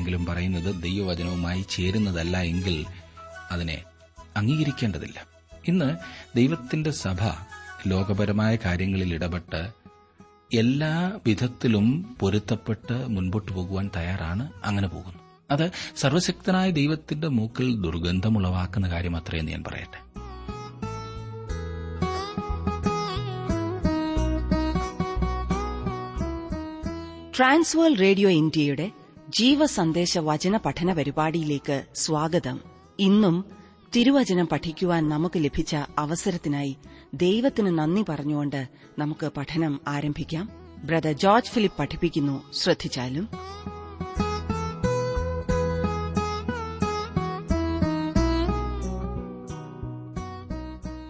ആരെങ്കിലും പറയുന്നത് ദൈവവചനവുമായി ചേരുന്നതല്ല എങ്കിൽ അതിനെ അംഗീകരിക്കേണ്ടതില്ല. ഇന്ന് ദൈവത്തിന്റെ സഭ ലോകപരമായ കാര്യങ്ങളിൽ ഇടപെട്ട് എല്ലാ വിധത്തിലും പൊരുത്തപ്പെട്ട് മുൻപോട്ട് പോകുവാൻ തയ്യാറാണ് അങ്ങനെ പോകുന്നു. അത് സർവശക്തനായ ദൈവത്തിന്റെ മൂക്കിൽ ദുർഗന്ധമുളവാക്കുന്ന കാര്യം അത്രയെന്ന് ഞാൻ പറയട്ടെ. ട്രാൻസ്വേൾ റേഡിയോ ഇന്ത്യയുടെ ജീവസന്ദേശ വചന പഠന പരിപാടിയിലേക്ക് സ്വാഗതം. ഇന്നും തിരുവചനം പഠിക്കുവാൻ നമുക്ക് ലഭിച്ച അവസരത്തിനായി ദൈവത്തിന് നന്ദി പറഞ്ഞുകൊണ്ട് നമുക്ക് പഠനം ആരംഭിക്കാം. ബ്രദർ ജോർജ് ഫിലിപ്പ് പഠിപ്പിക്കുന്നു ശ്രദ്ധിച്ചാലും.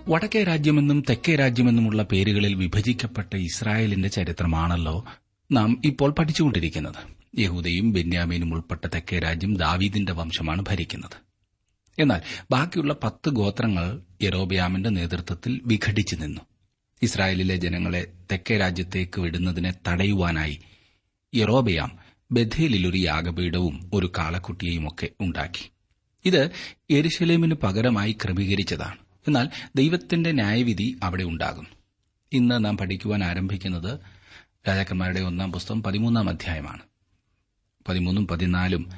വടക്കേ രാജ്യമെന്നും തെക്കേ രാജ്യമെന്നുമുള്ള പേരുകളിൽ വിഭജിക്കപ്പെട്ട ഇസ്രായേലിന്റെ ചരിത്രമാണല്ലോ നാം ഇപ്പോൾ പഠിച്ചുകൊണ്ടിരിക്കുന്നത്. യഹൂദയും ബെന്യാമീനും ഉൾപ്പെട്ട തെക്കേ രാജ്യം ദാവീദിന്റെ വംശമാണ് ഭരിക്കുന്നത്. എന്നാൽ ബാക്കിയുള്ള പത്ത് ഗോത്രങ്ങൾ യറോബിയാമിന്റെ നേതൃത്വത്തിൽ വിഘടിച്ചു നിന്നു. ഇസ്രായേലിലെ ജനങ്ങളെ തെക്കേ രാജ്യത്തേക്ക് വിടുന്നതിനെ തടയുവാനായി യറോബയാം ബഥേലിൽ ഒരു യാഗപീഠവും ഒരു കാളക്കുട്ടിയെയുമൊക്കെ ഉണ്ടാക്കി. ഇത് എരുശലേമിന് പകരമായി ക്രമീകരിച്ചതാണ്. എന്നാൽ ദൈവത്തിന്റെ ന്യായവിധി അവിടെ ഉണ്ടാകും ഇന്ന് നാം പഠിക്കുവാൻ ആരംഭിക്കുന്നത് രാജാക്കന്മാരുടെ ഒന്നാം പുസ്തകം പതിമൂന്നാം അധ്യായമാണ്. പതിമൂന്നും പതിനാലും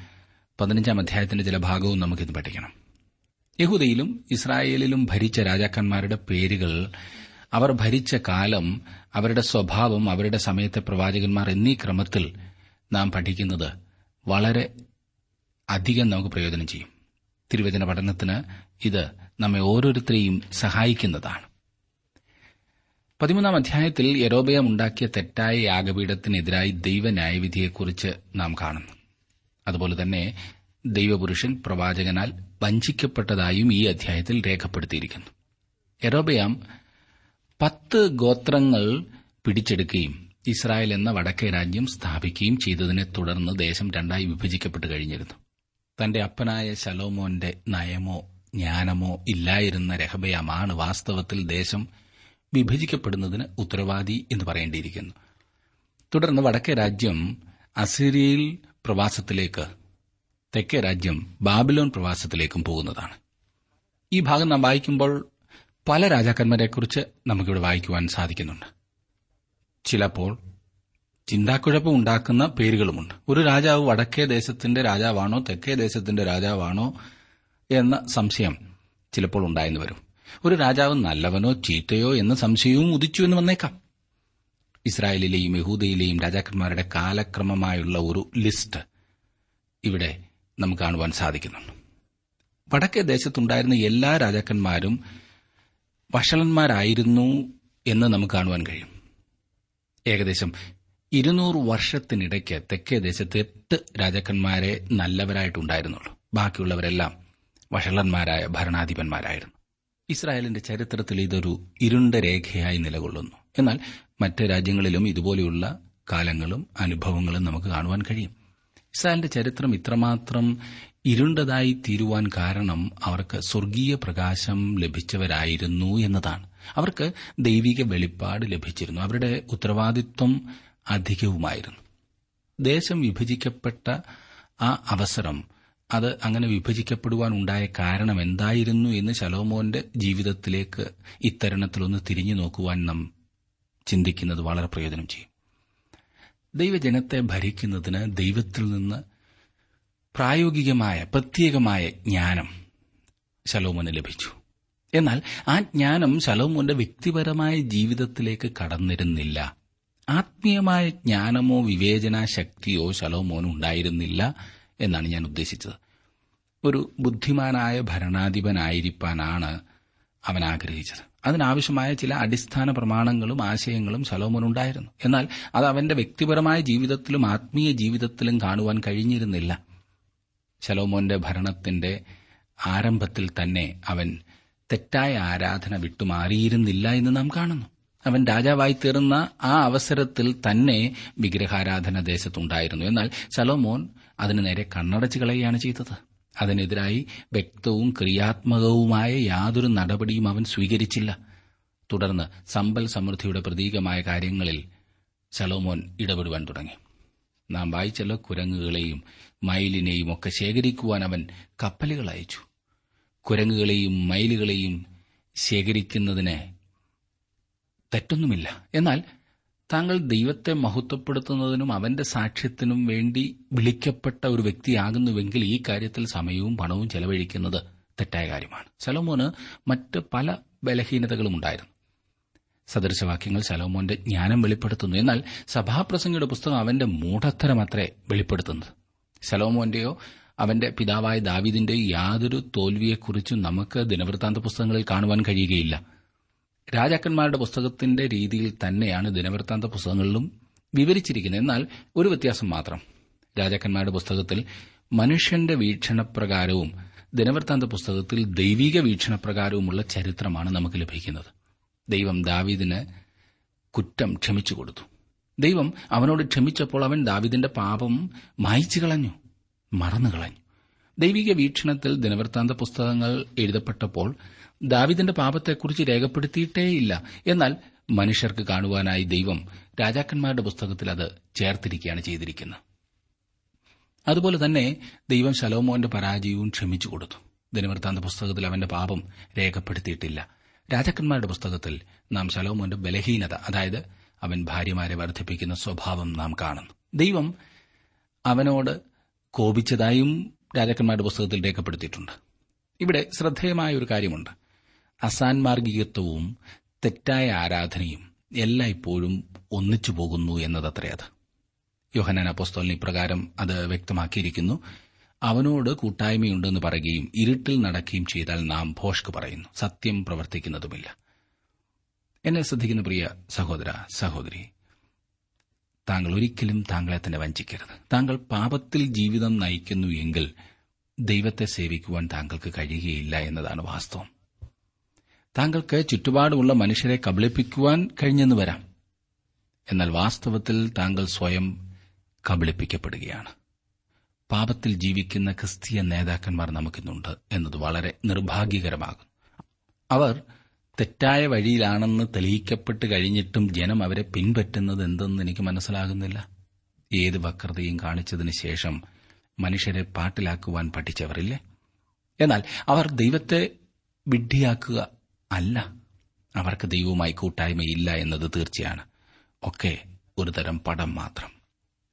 പതിനഞ്ചാം അധ്യായത്തിന്റെ ചില ഭാഗവും നമുക്കിത് പഠിക്കണം. യഹൂദയിലും ഇസ്രായേലിലും ഭരിച്ച രാജാക്കന്മാരുടെ പേരുകൾ അവർ ഭരിച്ച കാലം അവരുടെ സ്വഭാവം അവരുടെ സമയത്തെ പ്രവാചകന്മാർ എന്നീ ക്രമത്തിൽ നാം പഠിക്കുന്നത് വളരെ അധികം നമുക്ക് പ്രയോജനം ചെയ്യും. തിരുവചന പഠനത്തിന് ഇത് നമ്മെ ഓരോരുത്തരെയും സഹായിക്കുന്നതാണ്. പതിമൂന്നാം അധ്യായത്തിൽ യരോബയം ഉണ്ടാക്കിയ തെറ്റായ യാഗപീഠത്തിനെതിരായി ദൈവന്യായവിധിയെക്കുറിച്ച് നാം കാണുന്നു. അതുപോലെ തന്നെ ദൈവപുരുഷൻ പ്രവാചകനാൽ വഞ്ചിക്കപ്പെട്ടതായും ഈ അധ്യായത്തിൽ രേഖപ്പെടുത്തിയിരിക്കുന്നു. യരോബയാം പത്ത് ഗോത്രങ്ങൾ പിടിച്ചെടുക്കുകയും ഇസ്രായേൽ എന്ന വടക്കേ രാജ്യം സ്ഥാപിക്കുകയും ചെയ്തതിനെ തുടർന്ന് ദേശം രണ്ടായി വിഭജിക്കപ്പെട്ട് കഴിഞ്ഞിരുന്നു. തന്റെ അപ്പനായ ശലോമോന്റെ നയമോ ജ്ഞാനമോ ഇല്ലായിരുന്ന രഹബയാമാണ് വാസ്തവത്തിൽ ദേശം വിഭജിക്കപ്പെടുന്നതിന് ഉത്തരവാദി എന്ന് പറയേണ്ടിയിരിക്കുന്നു. തുടർന്ന് വടക്കേ രാജ്യം അസീരിയയിൽ പ്രവാസത്തിലേക്ക് തെക്കേ രാജ്യം ബാബിലോൺ പ്രവാസത്തിലേക്കും പോകുന്നതാണ്. ഈ ഭാഗം നാം വായിക്കുമ്പോൾ പല രാജാക്കന്മാരെക്കുറിച്ച് നമുക്കിവിടെ വായിക്കുവാൻ സാധിക്കുന്നുണ്ട്. ചിലപ്പോൾ ചിന്താക്കുഴപ്പം ഉണ്ടാക്കുന്ന പേരുകളുമുണ്ട്. ഒരു രാജാവ് വടക്കേ ദേശത്തിന്റെ രാജാവാണോ തെക്കേ ദേശത്തിന്റെ രാജാവാണോ എന്ന സംശയം ചിലപ്പോൾ ഉണ്ടായെന്ന് വരും. ഒരു രാജാവ് നല്ലവനോ ചീത്തയോ എന്ന സംശയവും ഉദിച്ചു എന്ന് വന്നേക്കാം. ഇസ്രായേലിലെയും യഹൂദയിലെയും രാജാക്കന്മാരുടെ കാലക്രമമായുള്ള ഒരു ലിസ്റ്റ് ഇവിടെ നമുക്ക് കാണുവാൻ സാധിക്കുന്നുണ്ട്. വടക്കേ ദേശത്തുണ്ടായിരുന്ന എല്ലാ രാജാക്കന്മാരും വഷളന്മാരായിരുന്നു എന്ന് നമുക്ക് കാണുവാൻ കഴിയും. ഏകദേശം ഇരുന്നൂറ് വർഷത്തിനിടയ്ക്ക് തെക്കേ ദേശത്ത് എട്ട് രാജാക്കന്മാരെ നല്ലവരായിട്ടുണ്ടായിരുന്നുള്ളൂ. ബാക്കിയുള്ളവരെല്ലാം വഷളന്മാരായ ഭരണാധിപന്മാരായിരുന്നു. ഇസ്രായേലിന്റെ ചരിത്രത്തിൽ ഇതൊരു ഇരുണ്ട രേഖയായി നിലകൊള്ളുന്നു. എന്നാൽ മറ്റ് രാജ്യങ്ങളിലും ഇതുപോലെയുള്ള കാലങ്ങളും അനുഭവങ്ങളും നമുക്ക് കാണുവാൻ കഴിയും. ഇസ്രായേലിന്റെ ചരിത്രം ഇത്രമാത്രം ഇരുണ്ടതായി തീരുവാൻ കാരണം അവർക്ക് സ്വർഗീയ പ്രകാശം ലഭിച്ചവരായിരുന്നു എന്നതാണ്. അവർക്ക് ദൈവിക വെളിപ്പാട് ലഭിച്ചിരുന്നു. അവരുടെ ഉത്തരവാദിത്വം അധികവുമായിരുന്നു. ദേശം വിഭജിക്കപ്പെട്ട ആ അവസരം അത് അങ്ങനെ വിഭജിക്കപ്പെടുവാൻ ഉണ്ടായ കാരണം എന്തായിരുന്നു എന്ന് ശലോമോന്റെ ജീവിതത്തിലേക്ക് ഇത്തരുണത്തിലൊന്ന് തിരിഞ്ഞു നോക്കുവാൻ നാം ചിന്തിക്കുന്നത് വളരെ പ്രയോജനം ചെയ്യും. ദൈവജനത്തെ ഭരിക്കുന്നതിന് ദൈവത്തിൽ നിന്ന് പ്രായോഗികമായ പ്രത്യേകമായ ജ്ഞാനം ശലോമോന് ലഭിച്ചു. എന്നാൽ ആ ജ്ഞാനം ശലോമോന്റെ വ്യക്തിപരമായ ജീവിതത്തിലേക്ക് കടന്നിരുന്നില്ല. ആത്മീയമായ ജ്ഞാനമോ വിവേചന ശക്തിയോ ശലോമോന് ഉണ്ടായിരുന്നില്ല എന്നാണ് ഞാൻ ഉദ്ദേശിച്ചത്. ഒരു ബുദ്ധിമാനായ ഭരണാധിപനായിരിക്കാനാണ് അവൻ ആഗ്രഹിച്ചത്. അതിനാവശ്യമായ ചില അടിസ്ഥാന പ്രമാണങ്ങളും ആശയങ്ങളും ശലോമോനുണ്ടായിരുന്നു എന്നാൽ അത് അവന്റെ വ്യക്തിപരമായ ജീവിതത്തിലും ആത്മീയ ജീവിതത്തിലും കാണുവാൻ കഴിഞ്ഞിരുന്നില്ല. ശലോമോന്റെ ഭരണത്തിന്റെ ആരംഭത്തിൽ തന്നെ അവൻ തെറ്റായ ആരാധന വിട്ടുമാറിയിരുന്നില്ല എന്ന് നാം കാണുന്നു. അവൻ രാജാവായി തീർന്ന ആ അവസരത്തിൽ തന്നെ വിഗ്രഹാരാധന ദേശത്തുണ്ടായിരുന്നു. എന്നാൽ ശലോമോൻ അതിനു നേരെ കണ്ണടച്ചു കളയുകയാണ് ചെയ്തത്. അതിനെതിരായി വ്യക്തവും ക്രിയാത്മകവുമായ യാതൊരു നടപടിയും അവൻ സ്വീകരിച്ചില്ല. തുടർന്ന് സമ്പൽ സമൃദ്ധിയുടെ പ്രതീകമായ കാര്യങ്ങളിൽ ശലോമോൻ ഇടപെടുവാൻ തുടങ്ങി. നാം വായിച്ചല്ലോ കുരങ്ങുകളെയും മയിലിനെയും ഒക്കെ ശേഖരിക്കുവാൻ അവൻ കപ്പലുകൾ അയച്ചു. കുരങ്ങുകളെയും മയിലുകളെയും ശേഖരിക്കുന്നതിന് തെറ്റൊന്നുമില്ല. എന്നാൽ താങ്കൾ ദൈവത്തെ മഹത്വപ്പെടുത്തുന്നതിനും അവന്റെ സാക്ഷ്യത്തിനും വേണ്ടി വിളിക്കപ്പെട്ട ഒരു വ്യക്തിയാകുന്നുവെങ്കിൽ ഈ കാര്യത്തിൽ സമയവും പണവും ചെലവഴിക്കുന്നത് തെറ്റായ കാര്യമാണ്. സലോമോന് മറ്റ് പല ബലഹീനതകളും ഉണ്ടായിരുന്നു. സദൃശവാക്യങ്ങൾ സലോമോന്റെ ജ്ഞാനം വെളിപ്പെടുത്തുന്നു. എന്നാൽ സഭാപ്രസംഗിയുടെ പുസ്തകം അവന്റെ മൂഢത്തരമത്രേ വെളിപ്പെടുത്തുന്നത്. സലോമോന്റെയോ അവന്റെ പിതാവായ ദാവിദിന്റെയോ യാതൊരു തോൽവിയെക്കുറിച്ചും നമുക്ക് ദിനവൃത്താന്ത പുസ്തകങ്ങളിൽ കാണുവാൻ കഴിയുകയില്ല. രാജാക്കന്മാരുടെ പുസ്തകത്തിന്റെ രീതിയിൽ തന്നെയാണ് ദിനവൃത്താന്ത പുസ്തകങ്ങളിലും വിവരിച്ചിരിക്കുന്നത്. എന്നാൽ ഒരു വ്യത്യാസം മാത്രം. രാജാക്കന്മാരുടെ പുസ്തകത്തിൽ മനുഷ്യന്റെ വീക്ഷണപ്രകാരവും ദിനവൃത്താന്ത പുസ്തകത്തിൽ ദൈവിക വീക്ഷണപ്രകാരവുമുള്ള ചരിത്രമാണ് നമുക്ക് ലഭിക്കുന്നത്. ദൈവം ദാവീദിന് കുറ്റം ക്ഷമിച്ചു കൊടുത്തു. ദൈവം അവനോട് ക്ഷമിച്ചപ്പോൾ അവൻ ദാവിദിന്റെ പാപം മായിച്ചു കളഞ്ഞു മറന്നു കളഞ്ഞു ദൈവിക വീക്ഷണത്തിൽ ദിനവൃത്താന്ത പുസ്തകങ്ങൾ എഴുതപ്പെട്ടപ്പോൾ ദാവിദിന്റെ പാപത്തെക്കുറിച്ച് രേഖപ്പെടുത്തിയിട്ടേയില്ല. എന്നാൽ മനുഷ്യർക്ക് കാണുവാനായി ദൈവം രാജാക്കന്മാരുടെ പുസ്തകത്തിൽ അത് ചേർത്തിരിക്കുകയാണ് ചെയ്തിരിക്കുന്നത്. അതുപോലെ തന്നെ ദൈവം ശലോമോന്റെ പരാജയവും ക്ഷമിച്ചു കൊടുത്തു. ദിനവൃത്താന്ത പുസ്തകത്തിൽ അവന്റെ പാപം രേഖപ്പെടുത്തിയിട്ടില്ല. രാജാക്കന്മാരുടെ പുസ്തകത്തിൽ നാം ശലോമോന്റെ ബലഹീനത അതായത് അവൻ ഭാര്യമാരെ വർദ്ധിപ്പിക്കുന്ന സ്വഭാവം നാം കാണുന്നു. ദൈവം അവനോട് കോപിച്ചതായും രാജാക്കന്മാരുടെ പുസ്തകത്തിൽ രേഖപ്പെടുത്തിയിട്ടുണ്ട്. ഇവിടെ ശ്രദ്ധേയമായ ഒരു കാര്യമുണ്ട്. അസാൻമാർഗികത്വവും തെറ്റായ ആരാധനയും എല്ലായ്പ്പോഴും ഒന്നിച്ചു പോകുന്നു എന്നതത്രേ അത്. യോഹനാൻ അപ്പോസ്തോലിന് ഇപ്രകാരം അത് വ്യക്തമാക്കിയിരിക്കുന്നു. അവനോട് കൂട്ടായ്മയുണ്ടെന്ന് പറയുകയും ഇരുട്ടിൽ നടക്കുകയും ചെയ്താൽ നാം ഭോഷ്ക് പറയുന്നു. സത്യം പ്രവർത്തിക്കുന്നതുമില്ല. എന്നെ ശ്രദ്ധിക്കുന്ന പ്രിയ സഹോദര സഹോദരി താങ്കൾ ഒരിക്കലും താങ്കളെ തന്നെ വഞ്ചിക്കരുത്. താങ്കൾ പാപത്തിൽ ജീവിതം നയിക്കുന്നു എങ്കിൽ ദൈവത്തെ സേവിക്കുവാൻ താങ്കൾക്ക് കഴിയുകയില്ല എന്നതാണ് വാസ്തവം. താങ്കൾക്ക് ചുറ്റുപാടുമുള്ള മനുഷ്യരെ കബളിപ്പിക്കുവാൻ കഴിഞ്ഞെന്ന് വരാം. എന്നാൽ വാസ്തവത്തിൽ താങ്കൾ സ്വയം കബളിപ്പിക്കപ്പെടുകയാണ്. പാപത്തിൽ ജീവിക്കുന്ന ക്രിസ്തീയ നേതാക്കന്മാർ നമുക്കിന്നുണ്ട് എന്നത് വളരെ നിർഭാഗ്യകരമാകും അവർ തെറ്റായ വഴിയിലാണെന്ന് തെളിയിക്കപ്പെട്ട് കഴിഞ്ഞിട്ടും ജനം അവരെ പിൻപറ്റുന്നത് എന്തെന്ന് എനിക്ക് മനസ്സിലാകുന്നില്ല. ഏത് വക്രതയും കാണിച്ചതിന് ശേഷം മനുഷ്യരെ പാട്ടിലാക്കുവാൻ പഠിച്ചവരില്ലേ? എന്നാൽ അവർ ദൈവത്തെ വിഡ്ഢിയാക്കുക അല്ല. അവർക്ക് ദൈവവുമായി കൂട്ടായ്മയില്ല എന്നത് തീർച്ചയാണ്. ഒക്കെ ഒരുതരം പടം മാത്രം.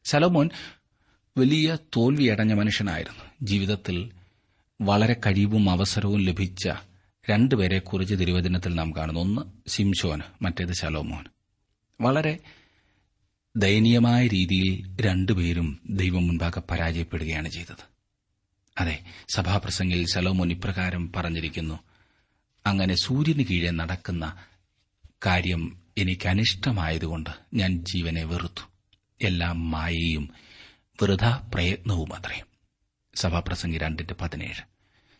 ശലോമോൻ വലിയ തോൽവിയടഞ്ഞ മനുഷ്യനായിരുന്നു. ജീവിതത്തിൽ വളരെ കഴിവും അവസരവും ലഭിച്ച രണ്ടുപേരെക്കുറിച്ച് തിരുവചനത്തിൽ നാം കാണുന്നു. ഒന്ന് സിംഷോന് മറ്റേത് ശലോമോൻ. വളരെ ദയനീയമായ രീതിയിൽ രണ്ടുപേരും ദൈവം മുൻപാകെ പരാജയപ്പെടുകയാണ് ചെയ്തത്. അതെ സഭാപ്രസംഗിൽ ശലോമോൻ ഇപ്രകാരം പറഞ്ഞിരിക്കുന്നു. അങ്ങനെ സൂര്യന് കീഴെ നടക്കുന്ന കാര്യം എനിക്ക് അനിഷ്ടമായതുകൊണ്ട് ഞാൻ ജീവനെ വെറുത്തു. എല്ലാം മായയും വൃഥാ പ്രയത്നവും അത്രേ. സഭാപ്രസംഗി രണ്ടിന്റെ പതിനേഴ്.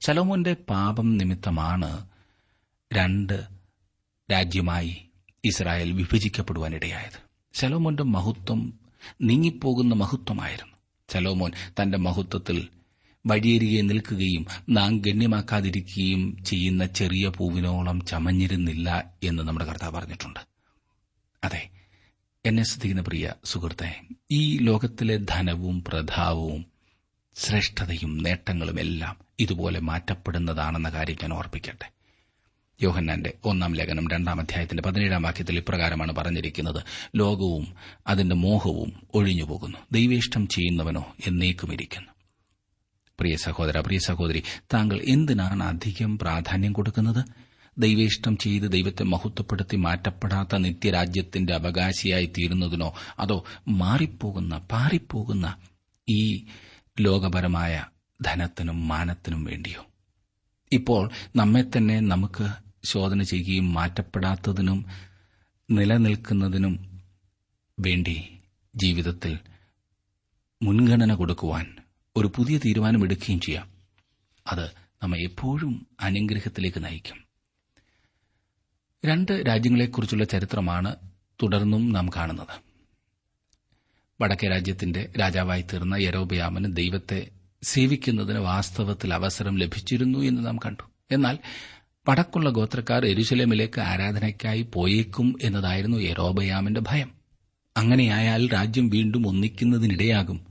ശലോമോന്റെ പാപം നിമിത്തമാണ് രണ്ട് രാജ്യമായി ഇസ്രായേൽ വിഭജിക്കപ്പെടുവാനിടയായത്. ശലോമോന്റെ മഹത്വം നീങ്ങിപ്പോകുന്ന മഹത്വമായിരുന്നു. ശലോമോൻ തന്റെ മഹത്വത്തിൽ വഴിയരികെ നിൽക്കുകയും നാം ഗണ്യമാക്കാതിരിക്കുകയും ചെയ്യുന്ന ചെറിയ പൂവിനോളം ചമഞ്ഞിരുന്നില്ല എന്ന് നമ്മുടെ കർത്താവ് പറഞ്ഞിട്ടുണ്ട് അതെ എന്നെ ശ്രദ്ധിക്കുന്ന പ്രിയ സുഹൃത്തെ ഈ ലോകത്തിലെ ധനവും പ്രധാവവും ശ്രേഷ്ഠതയും നേട്ടങ്ങളും എല്ലാം ഇതുപോലെ മാറ്റപ്പെടുന്നതാണെന്ന കാര്യം ഞാൻ ഓർപ്പിക്കട്ടെ. യോഹന്നാന്റെ ഒന്നാം ലേഖനം രണ്ടാം അധ്യായത്തിന്റെ പതിനേഴാം വാക്യത്തിൽ ഇപ്രകാരമാണ് പറഞ്ഞിരിക്കുന്നത്. ലോകവും അതിന്റെ മോഹവും ഒഴിഞ്ഞുപോകുന്നു. ദൈവേഷ്ടം ചെയ്യുന്നവനോ എന്നേക്കും ഇരിക്കുന്നു പ്രിയ സഹോദര പ്രിയ സഹോദരി താങ്കൾ എന്തിനാണ് അധികം പ്രാധാന്യം കൊടുക്കുന്നത്? ദൈവേഷ്ടം ചെയ്ത് ദൈവത്തെ മഹത്വപ്പെടുത്തി മാറ്റപ്പെടാത്ത നിത്യരാജ്യത്തിന്റെ അവകാശിയായി തീരുന്നതിനോ അതോ മാറിപ്പോകുന്ന പാറിപ്പോകുന്ന ഈ ലോകപരമായ ധനത്തിനും മാനത്തിനും വേണ്ടിയോ? ഇപ്പോൾ നമ്മെ തന്നെ നമുക്ക് ശോധന ചെയ്യുകയും മാറ്റപ്പെടാത്തതിനും നിലനിൽക്കുന്നതിനും വേണ്ടി ജീവിതത്തിൽ മുൻഗണന കൊടുക്കുവാൻ ഒരു പുതിയ തീരുമാനമെടുക്കുകയും ചെയ്യാം. അത് നമ്മെ എപ്പോഴും അനുഗ്രഹത്തിലേക്ക് നയിക്കും. രണ്ട് രാജ്യങ്ങളെക്കുറിച്ചുള്ള ചരിത്രമാണ് തുടർന്നും നാം കാണുന്നത്. വടക്കേ രാജ്യത്തിന്റെ രാജാവായി തീർന്ന യരോബയാമന് ദൈവത്തെ സേവിക്കുന്നതിന് വാസ്തവത്തിൽ അവസരം ലഭിച്ചിരുന്നു എന്ന് നാം കണ്ടു. എന്നാൽ വടക്കുള്ള ഗോത്രക്കാർ എരുശലേമിലേക്ക് ആരാധനയ്ക്കായി പോയേക്കും എന്നതായിരുന്നു യരോബയാമിന്റെ ഭയം. അങ്ങനെയായാൽ രാജ്യം വീണ്ടും ഒന്നിക്കുന്നതിനിടയാകും.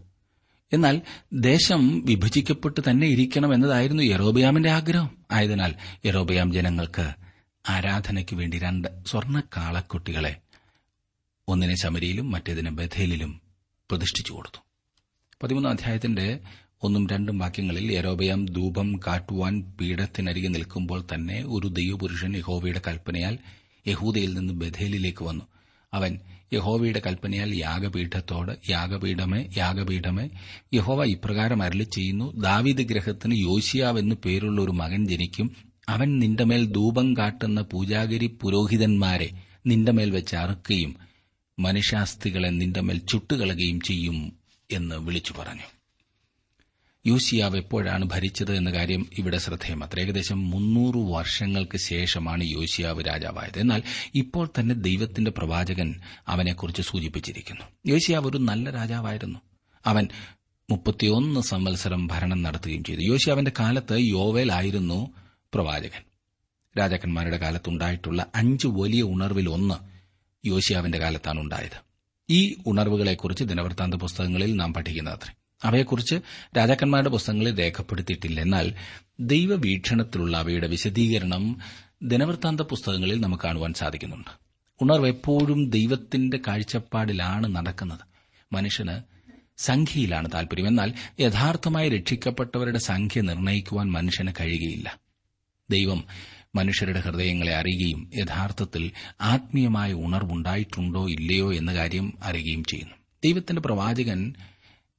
എന്നാൽ ദേശം വിഭജിക്കപ്പെട്ട് തന്നെ ഇരിക്കണം എന്നതായിരുന്നു യറോബിയാമിന്റെ ആഗ്രഹം. ആയതിനാൽ യറോബിയാം ജനങ്ങൾക്ക് ആരാധനയ്ക്ക് വേണ്ടി രണ്ട് സ്വർണ കാളക്കുട്ടികളെ ഒന്നിനെ ശമരിയിലും മറ്റേതിനെ ബഥേലിലും പ്രതിഷ്ഠിച്ചു കൊടുത്തു. പതിമൂന്നാം അധ്യായത്തിന്റെ ഒന്നും രണ്ടും വാക്യങ്ങളിൽ യരോബയാം ധൂപം കാട്ടുവാൻ പീഠത്തിനരികെ നിൽക്കുമ്പോൾ തന്നെ ഒരു ദൈവപുരുഷൻ യഹോവയുടെ കൽപ്പനയാൽ യഹൂദയിൽ നിന്ന് ബഥേലിലേക്ക് വന്നു. അവൻ യഹോവയുടെ കൽപ്പനയാൽ യാഗപീഠത്തോട് യാഗപീഠമേ യാഗപീഠമേ യഹോവ ഇപ്രകാരം അരളി ചെയ്യുന്നു ദാവീദ് ഗ്രഹത്തിന് യോശിയാവ് എന്നു പേരുള്ള ഒരു മകൻ ജനിക്കും അവൻ നിന്റെ മേൽ ധൂപം കാട്ടുന്ന പൂജാഗിരി പുരോഹിതന്മാരെ നിന്റെ മേൽ വെച്ച് അറുക്കുകയും മനുഷ്യാസ്ഥികളെ നിന്റെ മേൽ ചുട്ടുകളയുകയും ചെയ്യും എന്ന് വിളിച്ചു പറഞ്ഞു. യോശിയാവ് എപ്പോഴാണ് ഭരിച്ചത് എന്ന കാര്യം ഇവിടെ ശ്രദ്ധേയമത്ര. ഏകദേശം മുന്നൂറ് വർഷങ്ങൾക്ക് ശേഷമാണ് യോശിയാവ് രാജാവായത്. എന്നാൽ ഇപ്പോൾ തന്നെ ദൈവത്തിന്റെ പ്രവാചകൻ അവനെക്കുറിച്ച് സൂചിപ്പിച്ചിരിക്കുന്നു. യോശിയാവ് ഒരു നല്ല രാജാവായിരുന്നു. അവൻ മുപ്പത്തിയൊന്ന് സംവത്സരം ഭരണം നടത്തുകയും ചെയ്തു. യോശിയാവിന്റെ കാലത്ത് യോവേലായിരുന്നു പ്രവാചകൻ. രാജാക്കന്മാരുടെ കാലത്തുണ്ടായിട്ടുള്ള അഞ്ച് വലിയ ഉണർവിൽ ഒന്ന് യോശിയാവിന്റെ കാലത്താണ് ഉണ്ടായത് ഈ ഉണർവുകളെക്കുറിച്ച് ദിനവൃത്താന്ത പുസ്തകങ്ങളിൽ നാം പഠിക്കുന്നത്രേ അവയെക്കുറിച്ച് രാജാക്കന്മാരുടെ പുസ്തകങ്ങളിൽ രേഖപ്പെടുത്തിയിട്ടില്ല എന്നാൽ ദൈവവീക്ഷണത്തിലുള്ള അവയുടെ വിശദീകരണം ദിനവൃത്താന്ത പുസ്തകങ്ങളിൽ നമുക്ക് കാണുവാൻ സാധിക്കുന്നുണ്ട്. ഉണർവ് എപ്പോഴും ദൈവത്തിന്റെ കാഴ്ചപ്പാടിലാണ് നടക്കുന്നത്. മനുഷ്യന് സംഖ്യയിലാണ് താൽപര്യം. എന്നാൽ യഥാർത്ഥമായി രക്ഷിക്കപ്പെട്ടവരുടെ സംഖ്യ നിർണയിക്കുവാൻ മനുഷ്യന് കഴിയുകയില്ല. ദൈവം മനുഷ്യരുടെ ഹൃദയങ്ങളെ അറിയുകയും യഥാർത്ഥത്തിൽ ആത്മീയമായ ഉണർവുണ്ടായിട്ടുണ്ടോ ഇല്ലയോ എന്ന കാര്യം അറിയുകയും ചെയ്യുന്നു. ദൈവത്തിന്റെ പ്രവാചകൻ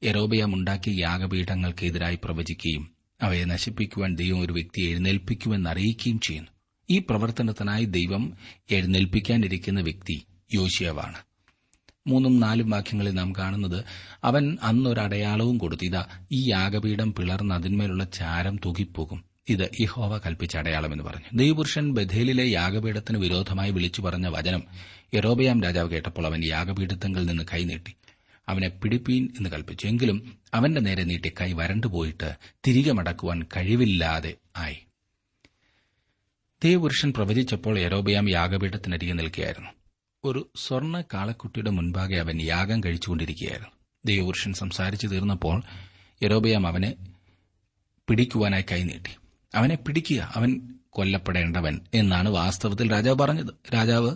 യരോബയാം ഉണ്ടാക്കിയ യാഗപീഠങ്ങൾക്കെതിരായി പ്രവചിക്കുകയും അവയെ നശിപ്പിക്കുവാൻ ദൈവം ഒരു വ്യക്തിയെ എഴുന്നേൽപ്പിക്കുമെന്ന് അറിയിക്കുകയും ചെയ്യുന്നു ഈ പ്രവർത്തനത്തിനായി ദൈവം എഴുന്നേൽപ്പിക്കാനിരിക്കുന്ന വ്യക്തി യോശിയവാണ്. മൂന്നും നാലും വാക്യങ്ങളിൽ നാം കാണുന്നത് അവൻ അന്നൊരടയാളവും കൊടുത്തു. ഇതാ ഈ യാഗപീഠം പിളർന്ന് അതിന്മേലുള്ള ചാരം തുകിപ്പോകും. ഇത് ഇഹോവ കൽപ്പിച്ച അടയാളമെന്ന് പറഞ്ഞു. ദൈവപുരുഷൻ ബഥേലിലെ യാഗപീഠത്തിന് വിരോധമായി വിളിച്ചു പറഞ്ഞ വചനം യറോബയാം രാജാവ് കേട്ടപ്പോൾ അവൻ യാഗപീഠത്തങ്കിൽ നിന്ന് കൈനീട്ടി അവനെ പിടിപ്പീൻ എന്ന് കൽപ്പിച്ചു എങ്കിലും അവന്റെ നേരെ നീട്ടി കൈ വരണ്ടുപോയിട്ട് തിരികെ മടക്കുവാൻ കഴിവില്ലാതെ ആയി. ദേവപുരുഷൻ പ്രവചിച്ചപ്പോൾ യരോബയാം യാഗപീഠത്തിനരികെ നിൽക്കുകയായിരുന്നു. ഒരു സ്വർണ കാളക്കുട്ടിയുടെ മുൻപാകെ അവൻ യാഗം കഴിച്ചുകൊണ്ടിരിക്കുകയായിരുന്നു. ദേവപുരുഷൻ സംസാരിച്ചു തീർന്നപ്പോൾ യരോബയാം അവനെ പിടിക്കുവാനായി കൈനീട്ടി അവനെ പിടിക്കുക അവൻ കൊല്ലപ്പെടേണ്ടവൻ എന്നാണ് വാസ്തവത്തിൽ രാജാവ് പറഞ്ഞത്. രാജാവ്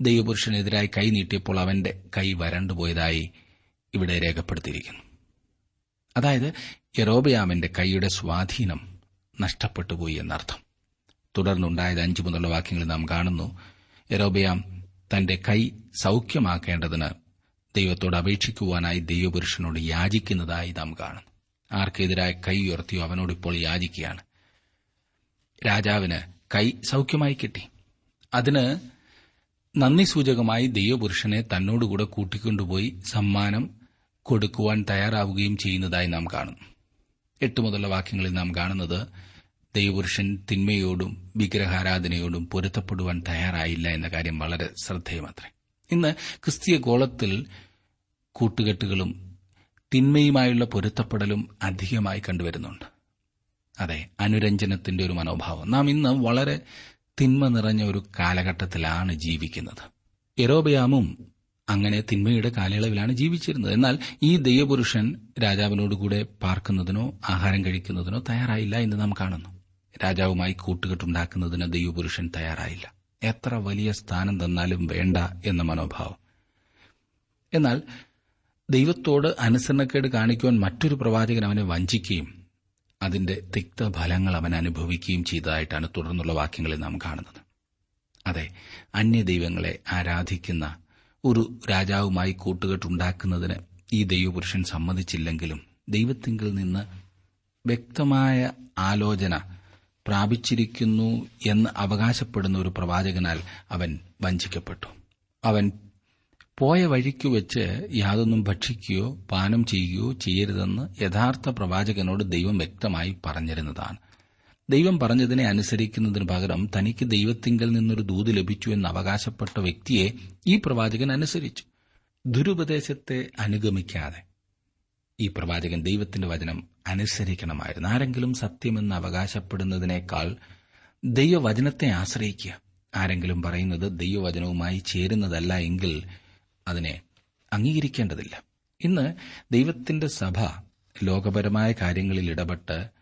ദൈവപുരുഷനെതിരായി കൈ നീട്ടിയപ്പോൾ അവന്റെ കൈ വരണ്ടുപോയതായി ഇവിടെ രേഖപ്പെടുത്തിയിരിക്കുന്നു. അതായത് യറോബയാമിന്റെ കൈയുടെ സ്വാധീനം നഷ്ടപ്പെട്ടുപോയി എന്നർത്ഥം. തുടർന്നുണ്ടായത് അഞ്ചു മുതലുള്ള വാക്യങ്ങൾ നാം കാണുന്നു യറോബയാം തന്റെ കൈ സൌഖ്യമാക്കേണ്ടതിന് ദൈവത്തോട് അപേക്ഷിക്കുവാനായി ദൈവപുരുഷനോട് യാചിക്കുന്നതായി നാം കാണുന്നു. ആർക്കെതിരായ കൈ ഉയർത്തിയോ അവനോട് ഇപ്പോൾ യാചിക്കുകയാണ്. രാജാവിന് കൈ സൌഖ്യമായി കിട്ടി. അതിന് നന്ദി സൂചകമായി ദൈവപുരുഷനെ തന്നോടുകൂടെ കൂട്ടിക്കൊണ്ടുപോയി സമ്മാനം കൊടുക്കുവാൻ തയ്യാറാവുകയും ചെയ്യുന്നതായി നാം കാണും. എട്ട് മുതലുള്ള വാക്യങ്ങളിൽ നാം കാണുന്നത് ദൈവപുരുഷൻ തിന്മയോടും വിഗ്രഹാരാധനയോടും പൊരുത്തപ്പെടുവാൻ തയ്യാറായില്ല എന്ന കാര്യം വളരെ ശ്രദ്ധേയമാത്രേ. ഇന്ന് ക്രിസ്തീയ ഗോളത്തിൽ കൂട്ടുകെട്ടുകളും തിന്മയുമായുള്ള പൊരുത്തപ്പെടലും അധികമായി കണ്ടുവരുന്നുണ്ട്. അതെ അനുരഞ്ജനത്തിന്റെ ഒരു മനോഭാവം. നാം ഇന്ന് വളരെ തിന്മ നിറഞ്ഞ ഒരു കാലഘട്ടത്തിലാണ് ജീവിക്കുന്നത്. എറോബയാമും അങ്ങനെ തിന്മയുടെ കാലയളവിലാണ് ജീവിച്ചിരുന്നത്. എന്നാൽ ഈ ദൈവപുരുഷൻ രാജാവിനോടുകൂടെ പാർക്കുന്നതിനോ ആഹാരം കഴിക്കുന്നതിനോ തയ്യാറായില്ല എന്ന് നാം കാണുന്നു. രാജാവുമായി കൂട്ടുകെട്ടുണ്ടാക്കുന്നതിന് ദൈവപുരുഷൻ തയ്യാറായില്ല. എത്ര വലിയ സ്ഥാനം തന്നാലും വേണ്ട എന്ന മനോഭാവം. എന്നാൽ ദൈവത്തോട് അനുസരണക്കേട് കാണിക്കുവാൻ മറ്റൊരു പ്രവാചകൻ അവനെ വഞ്ചിക്കുകയും അതിന്റെ തിക്തഫലങ്ങൾ അവൻ അനുഭവിക്കുകയും ചെയ്തതായിട്ടാണ് തുടർന്നുള്ള വാക്യങ്ങളിൽ നാം കാണുന്നത്. അതെ അന്യദൈവങ്ങളെ ആരാധിക്കുന്ന ഒരു രാജാവുമായി കൂട്ടുകെട്ടുണ്ടാക്കുന്നതിന് ഈ ദൈവപുരുഷൻ സമ്മതിച്ചില്ലെങ്കിലും ദൈവത്തിങ്കിൽ നിന്ന് വ്യക്തമായ ആലോചന പ്രാപിച്ചിരിക്കുന്നു എന്ന് അവകാശപ്പെടുന്ന ഒരു പ്രവാചകനാൽ അവൻ വഞ്ചിക്കപ്പെട്ടു. അവൻ പോയ വഴിക്കു വെച്ച് യാതൊന്നും ഭക്ഷിക്കുകയോ പാനം ചെയ്യുകയോ ചെയ്യരുതെന്ന് യഥാർത്ഥ പ്രവാചകനോട് ദൈവം വ്യക്തമായി പറഞ്ഞിരുന്നതാണ്. ദൈവം പറഞ്ഞതിനെ അനുസരിക്കുന്നതിന് പകരം തനിക്ക് ദൈവത്തിങ്കൽ നിന്നൊരു ദൂത് ലഭിച്ചു എന്ന് അവകാശപ്പെട്ട വ്യക്തിയെ ഈ പ്രവാചകൻ അനുസരിച്ചു. ദുരുപദേശത്തെ അനുഗമിക്കാതെ. ഈ പ്രവാചകൻ ദൈവത്തിന്റെ വചനം അനുസരിക്കണമായിരുന്നു. ആരെങ്കിലും സത്യമെന്ന് അവകാശപ്പെടുന്നതിനേക്കാൾ ദൈവവചനത്തെ ആശ്രയിക്കുക. ആരെങ്കിലും പറയുന്നത് ദൈവവചനവുമായി ചേരുന്നതല്ല എങ്കിൽ അതിനെ അംഗീകരിക്കേണ്ടതില്ല. ഇന്ന് ദൈവത്തിന്റെ സഭ ലോകപരമായ കാര്യങ്ങളിൽ ഇടപെട്ട്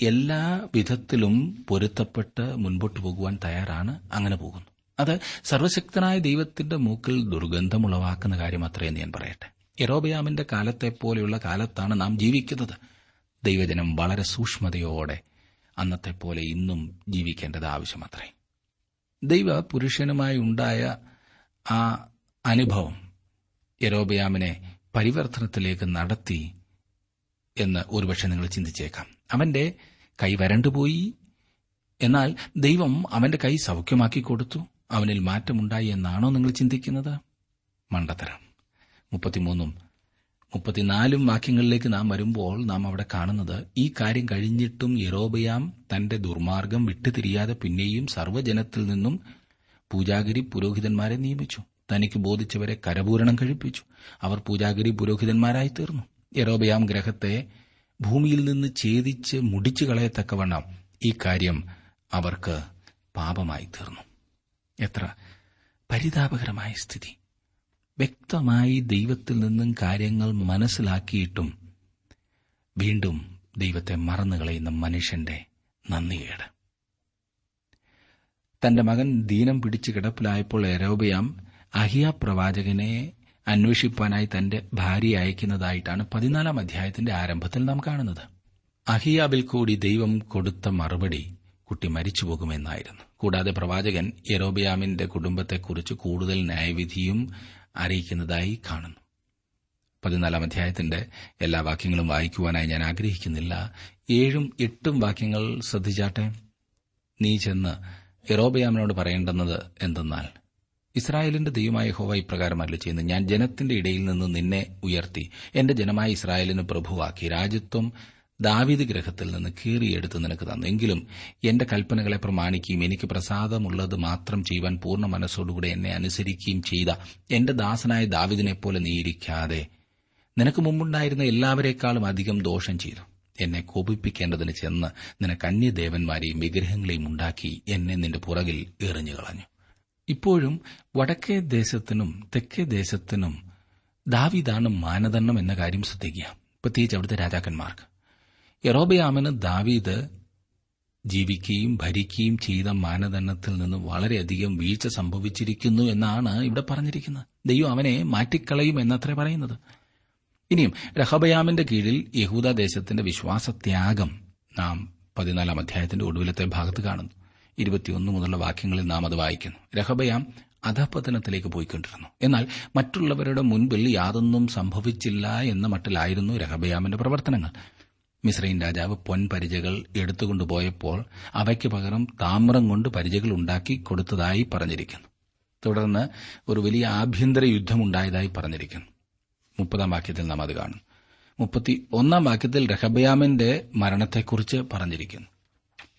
എല്ലാ വിധത്തിലും പൊരുത്തപ്പെട്ട് മുൻപോട്ട് പോകുവാൻ തയ്യാറാണ് അങ്ങനെ പോകുന്നു. അത് സർവശക്തനായ ദൈവത്തിന്റെ മൂക്കിൽ ദുർഗന്ധമുളവാക്കുന്ന കാര്യം അത്രയെന്ന് ഞാൻ പറയട്ടെ. എറോബിയാമിന്റെ കാലത്തെ പോലെയുള്ള കാലത്താണ് നാം ജീവിക്കുന്നത്. ദൈവജനം വളരെ സൂക്ഷ്മതയോടെ അന്നത്തെ പോലെ ഇന്നും ജീവിക്കേണ്ടത് ആവശ്യമത്രേ. ദൈവ പുരുഷനുമായി ഉണ്ടായ ആ അനുഭവം യരോബയാമിനെ പരിവർത്തനത്തിലേക്ക് നടത്തി എന്ന് ഒരുപക്ഷെ നിങ്ങൾ ചിന്തിച്ചേക്കാം. അവന്റെ കൈ വരണ്ടുപോയി എന്നാൽ ദൈവം അവന്റെ കൈ സൗഖ്യമാക്കി കൊടുത്തു. അവനിൽ മാറ്റമുണ്ടായി എന്നാണോ നിങ്ങൾ ചിന്തിക്കുന്നത്? മണ്ടത്തരം. മുപ്പത്തിമൂന്നും മുപ്പത്തിനാലും വാക്യങ്ങളിലേക്ക് നാം വരുമ്പോൾ നാം അവിടെ കാണുന്നത് ഈ കാര്യം കഴിഞ്ഞിട്ടും യറോബയാം തന്റെ ദുർമാർഗം വിട്ടുതിരിയാതെ പിന്നെയും സർവജനത്തിൽ നിന്നും പൂജാഗിരി പുരോഹിതന്മാരെ നിയമിച്ചു. തനിക്ക് ബോധിച്ചവരെ കരപൂരണം കഴിപ്പിച്ചു. അവർ പൂജാഗിരി പുരോഹിതന്മാരായി തീർന്നു. യറോബയാം ഗ്രഹത്തെ ഭൂമിയിൽ നിന്ന് ഛേദിച്ച് മുടിച്ചു കളയത്തക്കവണ്ണം ഈ കാര്യം അവർക്ക് പാപമായി തീർന്നു. എത്ര പരിതാപകരമായ സ്ഥിതി. വ്യക്തമായി ദൈവത്തിൽ നിന്നും കാര്യങ്ങൾ മനസ്സിലാക്കിയിട്ടും വീണ്ടും ദൈവത്തെ മറന്നുകളയുന്ന മനുഷ്യന്റെ നന്ദികേട്. തന്റെ മകൻ ദീനം പിടിച്ച് കിടപ്പിലായപ്പോൾ എരോബയാം അഹിയ പ്രവാചകനെ അന്വേഷിപ്പാനായി തന്റെ ഭാര്യയെ അയക്കുന്നതായിട്ടാണ് പതിനാലാം അധ്യായത്തിന്റെ ആരംഭത്തിൽ നാം കാണുന്നത്. അഹിയാബിൽ കൂടി ദൈവം കൊടുത്ത മറുപടി കുട്ടി മരിച്ചുപോകുമെന്നായിരുന്നു. കൂടാതെ പ്രവാചകൻ യരോബയാമിന്റെ കുടുംബത്തെക്കുറിച്ച് കൂടുതൽ ന്യായവിധിയും അറിയിക്കുന്നതായി കാണുന്നു. പതിനാലാം അധ്യായത്തിന്റെ എല്ലാ വാക്യങ്ങളും വായിക്കുവാനായി ഞാൻ ആഗ്രഹിക്കുന്നില്ല. ഏഴും എട്ടും വാക്യങ്ങൾ ശ്രദ്ധിച്ചാട്ടെ? നീ ചെന്ന് യറോബയാമിനോട് പറയേണ്ടുന്നത് എന്തെന്നാൽ ഇസ്രായേലിന്റെ ദൈവമായ ഹോവ ഇപ്രകാരം അല്ല ചെയ്യുന്നു. ഞാൻ ജനത്തിന്റെ ഇടയിൽ നിന്ന് നിന്നെ ഉയർത്തി. എന്റെ ജനമായ ഇസ്രായേലിന് പ്രഭുവാക്കി. രാജ്യത്വം ദാവീദ് ഗ്രഹത്തിൽ നിന്ന് കീറിയെടുത്ത് നിനക്ക് തന്നു. എങ്കിലും എന്റെ കൽപ്പനകളെ പ്രമാണിക്കുകയും എനിക്ക് പ്രസാദമുള്ളത് മാത്രം ചെയ്യുവാൻ പൂർണ മനസ്സോടുകൂടെ എന്നെ അനുസരിക്കുകയും ചെയ്ത എന്റെ ദാസനായ ദാവിദിനെപ്പോലെ നീ ഇരിക്കാതെ. നിനക്ക് മുമ്പുണ്ടായിരുന്ന എല്ലാവരെക്കാളും അധികം ദോഷം ചെയ്തു. എന്നെ കോപിപ്പിക്കേണ്ടതിന് ചെന്ന് നിനക്ക് അന്യദേവന്മാരെയും വിഗ്രഹങ്ങളെയും ഉണ്ടാക്കി എന്നെ നിന്റെ പുറകിൽ എറിഞ്ഞു കളഞ്ഞു ഇപ്പോഴും വടക്കേ ദേശത്തിനും തെക്കേ ദേശത്തിനും ദാവീദാണ് മാനദണ്ഡം എന്ന കാര്യം ശ്രദ്ധിക്കുക. പ്രത്യേകിച്ച് അവിടുത്തെ രാജാക്കന്മാർക്ക്. യറോബയാമന് ദാവീദ് ജീവിക്കുകയും ഭരിക്കുകയും ചെയ്ത മാനദണ്ഡത്തിൽ നിന്ന് വളരെയധികം വീഴ്ച സംഭവിച്ചിരിക്കുന്നു എന്നാണ് ഇവിടെ പറഞ്ഞിരിക്കുന്നത്. ദൈവം അവനെ മാറ്റിക്കളയും എന്നത്രേ പറയുന്നത്. ഇനിയും രഹബയാമിന്റെ കീഴിൽ യഹൂദ ദേശത്തിന്റെ വിശ്വാസത്യാഗം നാം പതിനാലാം അധ്യായത്തിന്റെ ഒടുവിലത്തെ ഭാഗത്ത് കാണുന്നു. ഇരുപത്തിയൊന്ന് മുതലുള്ള വാക്യങ്ങളിൽ നാം അത് വായിക്കുന്നു. രഹബയാം അധപതനത്തിലേക്ക് പോയിക്കൊണ്ടിരുന്നു. എന്നാൽ മറ്റുള്ളവരുടെ മുൻപിൽ യാതൊന്നും സംഭവിച്ചില്ല എന്ന മട്ടിലായിരുന്നു രഹബയാമിന്റെ പ്രവർത്തനങ്ങൾ. മിശ്രൈൻ രാജാവ് പൊൻപരിചകൾ എടുത്തുകൊണ്ടുപോയപ്പോൾ അവയ്ക്ക് പകരം താമ്രം കൊണ്ട് പരിചകൾ ഉണ്ടാക്കി കൊടുത്തതായി പറഞ്ഞിരിക്കുന്നു. തുടർന്ന് ഒരു വലിയ ആഭ്യന്തര യുദ്ധമുണ്ടായതായി പറഞ്ഞിരിക്കുന്നു. മുപ്പതാം വാക്യത്തിൽ നാം അത് കാണും. മുപ്പത്തി ഒന്നാം വാക്യത്തിൽ രഹബയാമിന്റെ മരണത്തെക്കുറിച്ച് പറഞ്ഞിരിക്കുന്നു.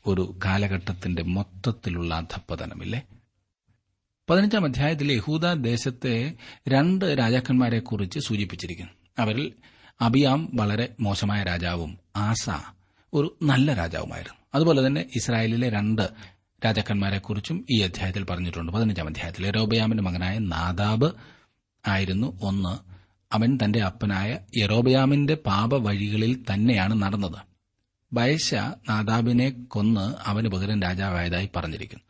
ഒരു കാലഘട്ടത്തിന്റെ മൊത്തത്തിലുള്ള അധപ്പതനമില്ലേ പതിനഞ്ചാം അധ്യായത്തിൽ യഹൂദ ദേശത്തെ രണ്ട് രാജാക്കന്മാരെ കുറിച്ച് സൂചിപ്പിച്ചിരിക്കുന്നു. അവരിൽ അബിയാം വളരെ മോശമായ രാജാവും ആസ ഒരു നല്ല രാജാവുമായിരുന്നു. അതുപോലെ തന്നെ ഇസ്രായേലിലെ രണ്ട് രാജാക്കന്മാരെക്കുറിച്ചും ഈ അധ്യായത്തിൽ പറഞ്ഞിട്ടുണ്ട്. പതിനഞ്ചാം അധ്യായത്തിൽ രോബയാമിന്റെ മകനായ നാദാബ് ആയിരുന്നു ഒന്ന്. അവൻ തന്റെ അപ്പനായ യറോബയാമിന്റെ പാപവഴികളിൽ തന്നെയാണ് നടന്നത്. ബയശ നാദാബിനെ കൊന്ന് അവന് പകരം രാജാവായതായി പറഞ്ഞിരിക്കുന്നു.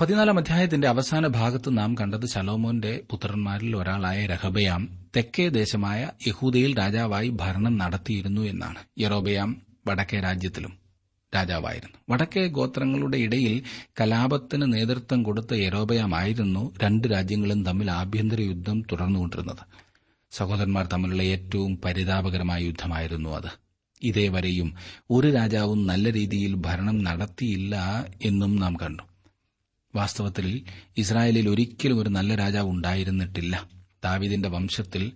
പതിനാലാം അധ്യായത്തിന്റെ അവസാന ഭാഗത്ത് നാം കണ്ടത് ശലോമോന്റെ പുത്രന്മാരിൽ ഒരാളായ രഹബയാം തെക്കേ ദേശമായ യഹൂദയിൽ രാജാവായി ഭരണം നടത്തിയിരുന്നു എന്നാണ്. യറോബയാം വടക്കേ രാജ്യത്തിലും രാജാവായിരുന്നു. വടക്കേ ഗോത്രങ്ങളുടെ ഇടയിൽ കലാപത്തിന് നേതൃത്വം കൊടുത്ത യറോബയാമായിരുന്നു രണ്ട് രാജ്യങ്ങളും തമ്മിൽ ആഭ്യന്തര യുദ്ധം തുടർന്നുകൊണ്ടിരുന്നത്. സഹോദരന്മാർ തമ്മിലുള്ള ഏറ്റവും പരിതാപകരമായ യുദ്ധമായിരുന്നു അത്. ഇതേവരെയും ഒരു രാജാവും നല്ല രീതിയിൽ ഭരണം നടത്തിയില്ല എന്നും നാം കണ്ടു. വാസ്തവത്തിൽ ഇസ്രായേലിൽ ഒരിക്കലും ഒരു നല്ല രാജാവ് ഉണ്ടായിരുന്നിട്ടില്ല. ദാവിദിന്റെ വംശത്തിൽ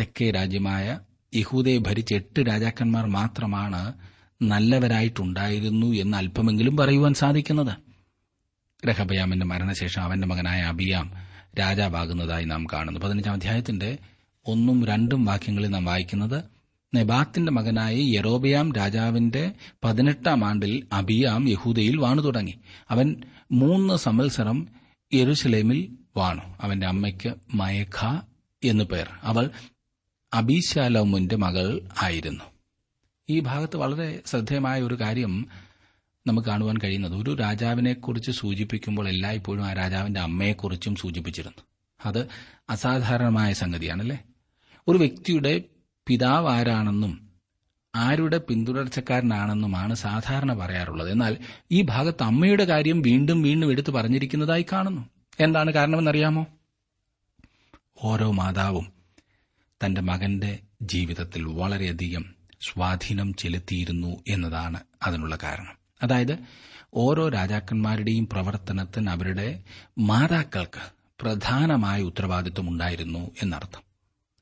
തെക്കേ രാജ്യമായ യഹൂദയെ ഭരിച്ച എട്ട് രാജാക്കന്മാർ മാത്രമാണ് നല്ലവരായിട്ടുണ്ടായിരുന്നു എന്ന് അല്പമെങ്കിലും പറയുവാൻ സാധിക്കുന്നത്. രഹബയാമിന്റെ മരണശേഷം അവന്റെ മകനായ അബിയാം രാജാവാകുന്നതായി നാം കാണുന്നു. പതിനഞ്ചാം അധ്യായത്തിന്റെ ഒന്നും രണ്ടും വാക്യങ്ങളിൽ നാം വായിക്കുന്നത് നെബാത്തിന്റെ മകനായ യറോബയാം രാജാവിന്റെ പതിനെട്ടാം ആണ്ടിൽ അബിയാം യഹൂദയിൽ വാണു തുടങ്ങി. അവൻ മൂന്ന് സമത്സരം യെരുസലേമിൽ വാണു. അവന്റെ അമ്മയ്ക്ക് മയഖ എന്നു പേർ. അവൾ അബീശാലോമിന്റെ മകൾ ആയിരുന്നു. ഈ ഭാഗത്ത് വളരെ ശ്രദ്ധേയമായ ഒരു കാര്യം നമുക്ക് കാണുവാൻ കഴിയുന്നത്. ഒരു രാജാവിനെക്കുറിച്ച് സൂചിപ്പിക്കുമ്പോൾ എല്ലായ്പ്പോഴും ആ രാജാവിന്റെ അമ്മയെക്കുറിച്ചും സൂചിപ്പിച്ചിരുന്നു. അത് അസാധാരണമായ സംഗതിയാണല്ലേ? ഒരു വ്യക്തിയുടെ പിതാവ് ആരാണെന്നും ആരുടെ പിന്തുടർച്ചക്കാരനാണെന്നുമാണ് സാധാരണ പറയാറുള്ളത്. എന്നാൽ ഈ ഭാഗത്ത് അമ്മയുടെ കാര്യം വീണ്ടും വീണ്ടും എടുത്തു പറഞ്ഞിരിക്കുന്നതായി കാണുന്നു. എന്താണ് കാരണമെന്നറിയാമോ? ഓരോ മാതാവും തന്റെ മകന്റെ ജീവിതത്തിൽ വളരെയധികം സ്വാധീനം ചെലുത്തിയിരുന്നു എന്നതാണ് അതിനുള്ള കാരണം. അതായത് ഓരോ രാജാക്കന്മാരുടെയും പ്രവർത്തനത്തിന് അവരുടെ മാതാക്കൾക്ക് പ്രധാനമായ ഉത്തരവാദിത്വം ഉണ്ടായിരുന്നു എന്നർത്ഥം.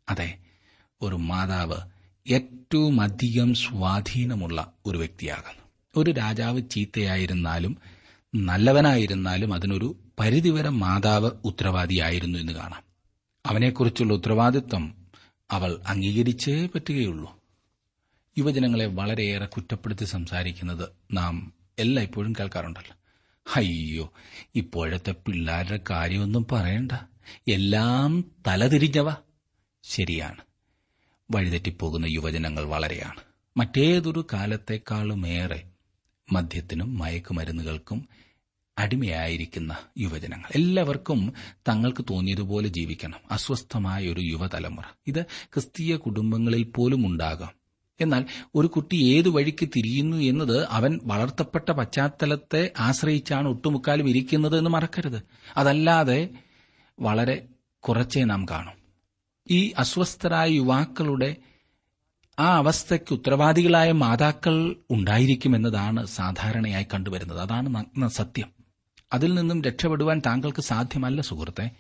അതെ ഒരു മാതാവ് ഏറ്റവും അധികം സ്വാധീനമുള്ള ഒരു വ്യക്തിയാകുന്നു ഒരു രാജാവ് ചീത്തയായിരുന്നാലും നല്ലവനായിരുന്നാലും അതിനൊരു പരിധിവരെ മാതാവ് ഉത്തരവാദിയായിരുന്നു എന്ന് കാണാം. അവനെക്കുറിച്ചുള്ള ഉത്തരവാദിത്വം അവൾ അംഗീകരിച്ചേ പറ്റുകയുള്ളൂ. യുവജനങ്ങളെ വളരെയേറെ കുറ്റപ്പെടുത്തി സംസാരിക്കുന്നത് നാം എല്ലാം ഇപ്പോഴും കേൾക്കാറുണ്ടല്ലോ. അയ്യോ ഇപ്പോഴത്തെ പിള്ളേരുടെ കാര്യമൊന്നും പറയണ്ട. എല്ലാം തലതിരിഞ്ഞവ. ശരിയാണ്. വഴിതെറ്റിപ്പോകുന്ന യുവജനങ്ങൾ വളരെയാണ്. മറ്റേതൊരു കാലത്തെക്കാളുമേറെ മദ്യത്തിനും മയക്കുമരുന്നുകൾക്കും അടിമയായിരിക്കുന്ന യുവജനങ്ങൾ. എല്ലാവർക്കും തങ്ങൾക്ക് തോന്നിയതുപോലെ ജീവിക്കണം. അസ്വസ്ഥമായ ഒരു യുവതലമുറ. ഇത് ക്രിസ്തീയ കുടുംബങ്ങളിൽ പോലും ഉണ്ടാകാം. എന്നാൽ ഒരു കുട്ടി ഏതു വഴിക്ക് തിരിയുന്നു എന്നത് അവൻ വളർത്തപ്പെട്ട പശ്ചാത്തലത്തെ ആശ്രയിച്ചാണ് ഒട്ടുമുക്കാലും ഇരിക്കുന്നത് എന്ന് മറക്കരുത്. അതല്ലാതെ വളരെ കുറച്ചേ നാം കാണും. ഈ അസ്വസ്ഥരായ യുവാക്കളുടെ ആ അവസ്ഥയ്ക്ക് ഉത്തരവാദികളായ മാതാക്കൾ ഉണ്ടായിരിക്കുമെന്നതാണ് സാധാരണയായി കണ്ടുവരുന്നത്. അതാണ് നഗ്ന സത്യം. അതിൽ നിന്നും രക്ഷപ്പെടുവാൻ താങ്കൾക്ക് സാധ്യമല്ല സുഹൃത്തെ.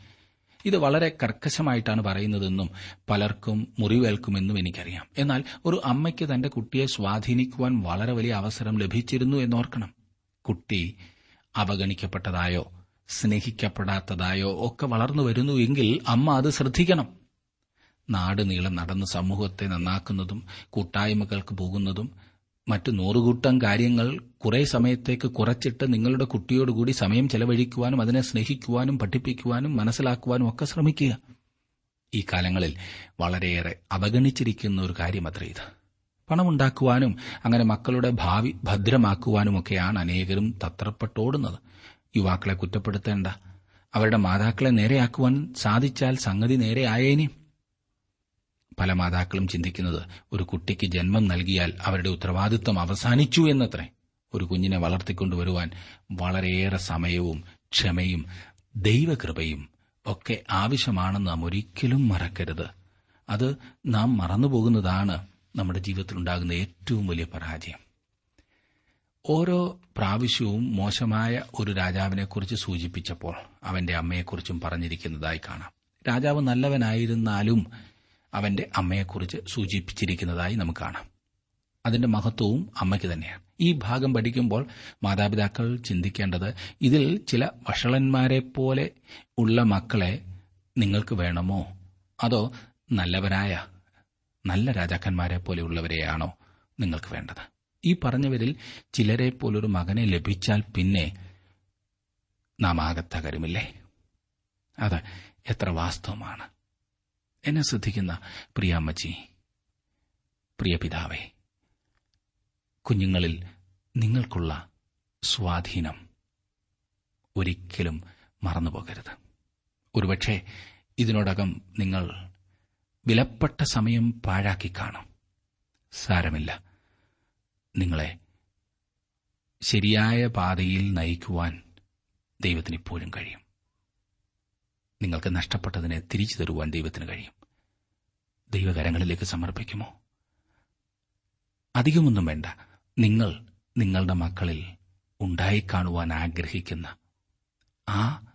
ഇത് വളരെ കർക്കശമായിട്ടാണ് പറയുന്നതെന്നും പലർക്കും മുറിവേൽക്കുമെന്നും എനിക്കറിയാം. എന്നാൽ ഒരു അമ്മയ്ക്ക് തന്റെ കുട്ടിയെ സ്വാധീനിക്കുവാൻ വളരെ വലിയ അവസരം ലഭിച്ചിരുന്നു എന്നോർക്കണം. കുട്ടി അവഗണിക്കപ്പെട്ടതായോ സ്നേഹിക്കപ്പെടാത്തതായോ ഒക്കെ വളർന്നു വരുന്നു എങ്കിൽ അമ്മ അത് ശ്രദ്ധിക്കണം. നാട് നീളം നടന്ന് സമൂഹത്തെ നന്നാക്കുന്നതും കൂട്ടായ്മകൾക്ക് പോകുന്നതും മറ്റു നൂറുകൂട്ടം കാര്യങ്ങൾ കുറേ സമയത്തേക്ക് കുറച്ചിട്ട് നിങ്ങളുടെ കുട്ടിയോടുകൂടി സമയം ചെലവഴിക്കുവാനും അതിനെ സ്നേഹിക്കുവാനും പഠിപ്പിക്കുവാനും മനസ്സിലാക്കുവാനും ഒക്കെ ശ്രമിക്കുക. ഈ കാലങ്ങളിൽ വളരെയേറെ അവഗണിച്ചിരിക്കുന്ന ഒരു കാര്യം അത്രേ ഇത്. പണമുണ്ടാക്കുവാനും അങ്ങനെ മക്കളുടെ ഭാവി ഭദ്രമാക്കുവാനുമൊക്കെയാണ് അനേകരും തത്രപ്പെട്ടോടുന്നത്. യുവാക്കളെ കുറ്റപ്പെടുത്തേണ്ട. അവരുടെ മാതാക്കളെ നേരെയാക്കുവാൻ സാധിച്ചാൽ സംഗതി നേരെ ആയേനെ. പല മാതാക്കളും ചിന്തിക്കുന്നത് ഒരു കുട്ടിക്ക് ജന്മം നൽകിയാൽ അവരുടെ ഉത്തരവാദിത്വം അവസാനിച്ചു എന്നത്രേ. ഒരു കുഞ്ഞിനെ വളർത്തിക്കൊണ്ടുവരുവാൻ വളരെയേറെ സമയവും ക്ഷമയും ദൈവകൃപയും ഒക്കെ ആവശ്യമാണെന്ന് നാം ഒരിക്കലും മറക്കരുത്. അത് നാം മറന്നുപോകുന്നതാണ് നമ്മുടെ ജീവിതത്തിലുണ്ടാകുന്ന ഏറ്റവും വലിയ പരാജയം. ഓരോ പ്രാവശ്യവും മോശമായ ഒരു രാജാവിനെക്കുറിച്ച് സൂചിപ്പിച്ചപ്പോൾ അവന്റെ അമ്മയെക്കുറിച്ചും പറഞ്ഞിരിക്കുന്നതായി കാണാം. രാജാവ് നല്ലവനായിരുന്നാലും അവന്റെ അമ്മയെക്കുറിച്ച് സൂചിപ്പിച്ചിരിക്കുന്നതായി നമുക്ക് കാണാം. അതിന്റെ മഹത്വവും അമ്മയ്ക്ക് തന്നെയാണ്. ഈ ഭാഗം പഠിക്കുമ്പോൾ മാതാപിതാക്കൾ ചിന്തിക്കേണ്ടത് ഇതിൽ ചില വഷളന്മാരെ പോലെ ഉള്ള മക്കളെ നിങ്ങൾക്ക് വേണമോ? അതോ നല്ലവരായ നല്ല രാജാക്കന്മാരെ പോലെയുള്ളവരെയാണോ നിങ്ങൾക്ക് വേണ്ടത്? ഈ പറഞ്ഞവരിൽ ചിലരെ പോലൊരു മകനെ ലഭിച്ചാൽ പിന്നെ നാം ആകെ തകരുമില്ലേ അത് എത്ര വാസ്തവമാണ്. എന്നെ ശ്രദ്ധിക്കുന്ന പ്രിയ അമ്മച്ചി പ്രിയ പിതാവേ കുഞ്ഞുങ്ങളിൽ നിങ്ങൾക്കുള്ള സ്വാധീനം ഒരിക്കലും മറന്നുപോകരുത്. ഒരുപക്ഷെ ഇതിനോടകം നിങ്ങൾ വിലപ്പെട്ട സമയം പാഴാക്കി കാണും. സാരമില്ല. നിങ്ങളെ ശരിയായ പാതയിൽ നയിക്കുവാൻ ദൈവത്തിന് ഇപ്പോഴും കഴിയും. നിങ്ങൾക്ക് നഷ്ടപ്പെട്ടതിനെ തിരിച്ചു തരുവാൻ ദൈവത്തിന് കഴിയും. ദൈവകരങ്ങളിലേക്ക് സമർപ്പിക്കുമോ? അധികമൊന്നും വേണ്ട. നിങ്ങൾ നിങ്ങളുടെ മക്കളിൽ ഉണ്ടായി കാണുവാൻ ആഗ്രഹിക്കുന്ന ആ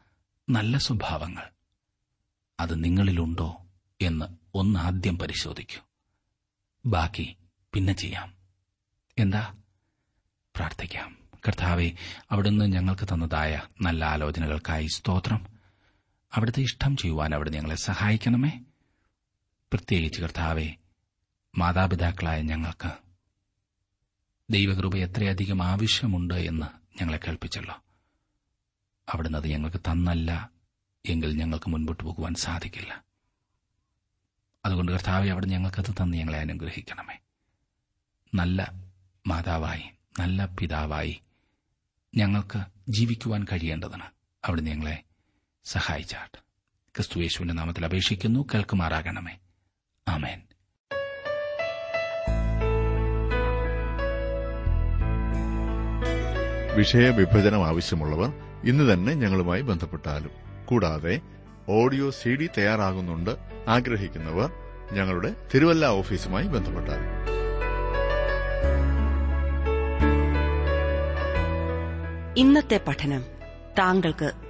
നല്ല സ്വഭാവങ്ങൾ അത് നിങ്ങളിലുണ്ടോ എന്ന് ഒന്നാദ്യം പരിശോധിക്കൂ. ബാക്കി പിന്നെ ചെയ്യാം. എന്താ? പ്രാർത്ഥിക്കാം. കർത്താവെ അവിടുന്ന് ഞങ്ങൾക്ക് തന്നതായ നല്ല ആലോചനകൾക്കായി സ്തോത്രം. അവിടുത്തെ ഇഷ്ടം ചെയ്യുവാൻ അവിടെ ഞങ്ങളെ സഹായിക്കണമേ. പ്രത്യേകിച്ച് കർത്താവെ മാതാപിതാക്കളായ ഞങ്ങൾക്ക് ദൈവകൃപ എത്രയധികം ആവശ്യമുണ്ട് എന്ന് ഞങ്ങളെ കേൾപ്പിച്ചല്ലോ. അവിടുന്ന് അത് ഞങ്ങൾക്ക് തന്നല്ല എങ്കിൽ ഞങ്ങൾക്ക് മുൻപോട്ട് പോകുവാൻ സാധിക്കില്ല. അതുകൊണ്ട് കർത്താവെ അവിടെ ഞങ്ങൾക്കത് തന്ന് ഞങ്ങളെ അനുഗ്രഹിക്കണമേ. നല്ല മാതാവായി നല്ല പിതാവായി ഞങ്ങൾക്ക് ജീവിക്കുവാൻ കഴിയേണ്ടതാണ് അവിടെ ഞങ്ങളെ സഹായിച്ചാട്ട് ക്രിസ്തുയേശുവിന്റെ നാമത്തിൽ അപേക്ഷിക്കുന്നു. കേൾക്കുമാറാകണമേ. ആമേൻ. വിഷയവിഭജനം ആവശ്യമുള്ളവർ ഇന്ന് തന്നെ ഞങ്ങളുമായി ബന്ധപ്പെട്ടാലും. കൂടാതെ ഓഡിയോ സി ഡി തയ്യാറാകുന്നുണ്ട് ആഗ്രഹിക്കുന്നവർ ഞങ്ങളുടെ തിരുവല്ല ഓഫീസുമായി ബന്ധപ്പെട്ടാലും. ഇന്നത്തെ പഠനം താങ്കൾക്ക്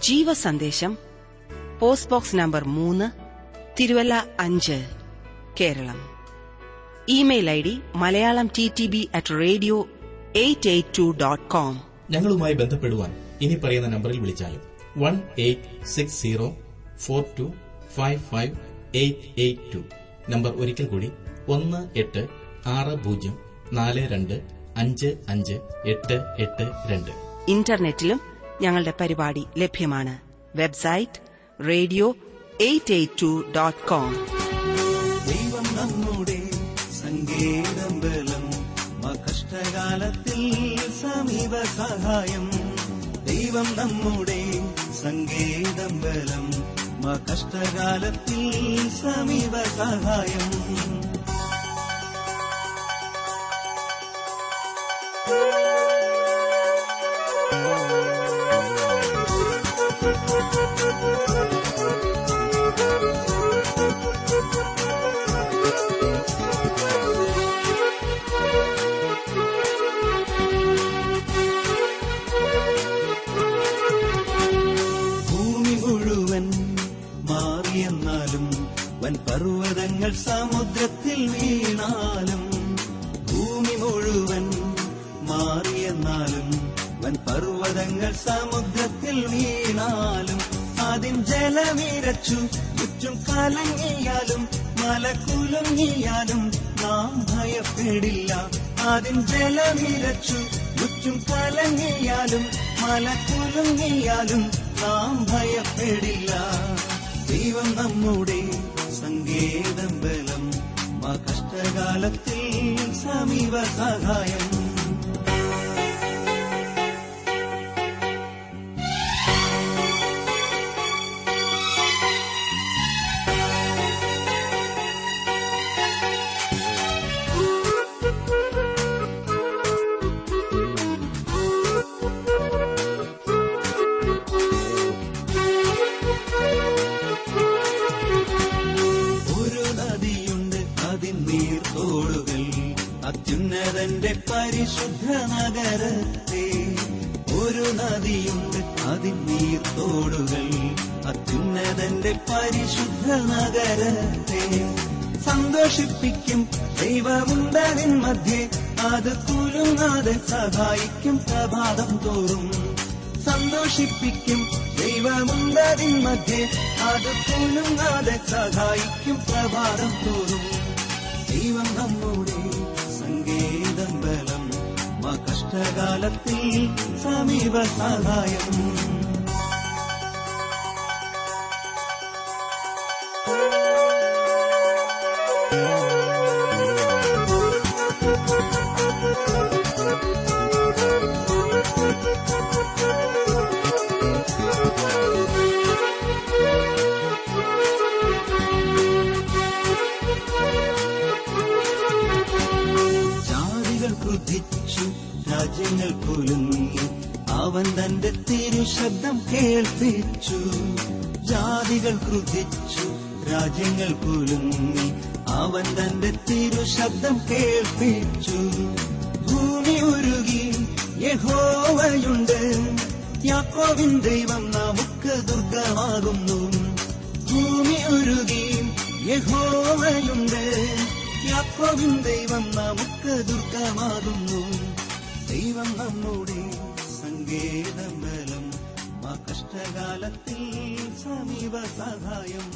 ജീവസന്ദേശം പോസ്റ്റ് ബോക്സ് നമ്പർ മൂന്ന് തിരുവല്ല അഞ്ച് Keralam. Email I D Malayalam T T B at radio eight eight two dot com ഞങ്ങളുമായി ബന്ധപ്പെടുവാൻ ഇനി പറയുന്ന നമ്പറിൽ വിളിച്ചാലും one eight six zero four two five five eight eight two number ഒരിക്കൽ കൂടി ഒന്ന് എട്ട് ആറ് പൂജ്യം നാല് രണ്ട് അഞ്ച് അഞ്ച് എട്ട് എട്ട് രണ്ട്. ഇന്റർനെറ്റിലും ഞങ്ങളുടെ പരിപാടി ലഭ്യമാണ്. Website radio eight eight two dot com. ദൈവം നമ്മുടെ സങ്കേതം ബലം കഷ്ടകാലത്തിൽ സമീപ സഹായം. ദൈവം നമ്മുടെ സങ്കേതം ബലം കഷ്ടകാലത്തിൽ സമീപ സഹായം. thank മുഴുവൻ മാറിയെന്നാലും വൻ പർവതങ്ങൾ സമുദ്രത്തിൽ വീണാലും ഭൂമി മുഴുവൻ മാറിയെന്നാലും വൻ പർവതങ്ങൾ സമുദ്രത്തിൽ വീണാലും അതിൻ ജലമിരച്ചു. ചുറ്റും കലങ്ങിയാലും മല കുലുങ്ങിയാലും നാം ഭയപ്പെടില്ല. ആദ്യം ജലമിരച്ചു. ചുറ്റും കലങ്ങിയാലും മല കുലുങ്ങിയാലും നാം ഭയപ്പെടില്ല. ദൈവം നമ്മുടെ സങ്കേതം ബലം. മാ കഷ്ടകാലത്തിൽ സമീപ സഹായം. നഗരത്തെ ഒരു നദിയുണ്ട്. അതിൻ നീർത്തോടുകൾ അത്യുന്നതന്റെ പരിശുദ്ധ നഗരത്തെ സന്തോഷിപ്പിക്കും. ദൈവമുണ്ടതിൻ മധ്യേ അത് കുലുങ്ങാതെ സഹായിക്കും. പ്രഭാതം തോറും സന്തോഷിപ്പിക്കും. ദൈവമുണ്ടതിൻ മധ്യേ അത് കുലുങ്ങാതെ സഹായിക്കും. പ്രഭാതം തോറും ദൈവം നമ്മുടെ മാ കഷ്ടകാലത്തിൽ സമീപ സഹായം രാജ്യങ്ങൾ കുലുങ്ങി അവൻ തന്റെ തിരുശബ്ദം കേൾപ്പിച്ചു. ജാതികൾ ക്രുദ്ധിച്ചു രാജ്യങ്ങൾ കുലുങ്ങി അവൻ തന്റെ തിരുശബ്ദം കേൾപ്പിച്ചു. ഭൂമി ഉരുകി യഹോവയുണ്ട് യാക്കോവിൻ ദൈവം നമുക്ക് ദുർഗമാകുന്നു ഭൂമി ഉരുകി യഹോവയുണ്ട് യാക്കോവിൻ ദൈവം നമുക്ക് ദുർഗമാകുന്നു ദൈവം നമ്മുടെ സങ്കേതബലം കഷ്ടകാലത്തിൽ സമീപ സഹായം.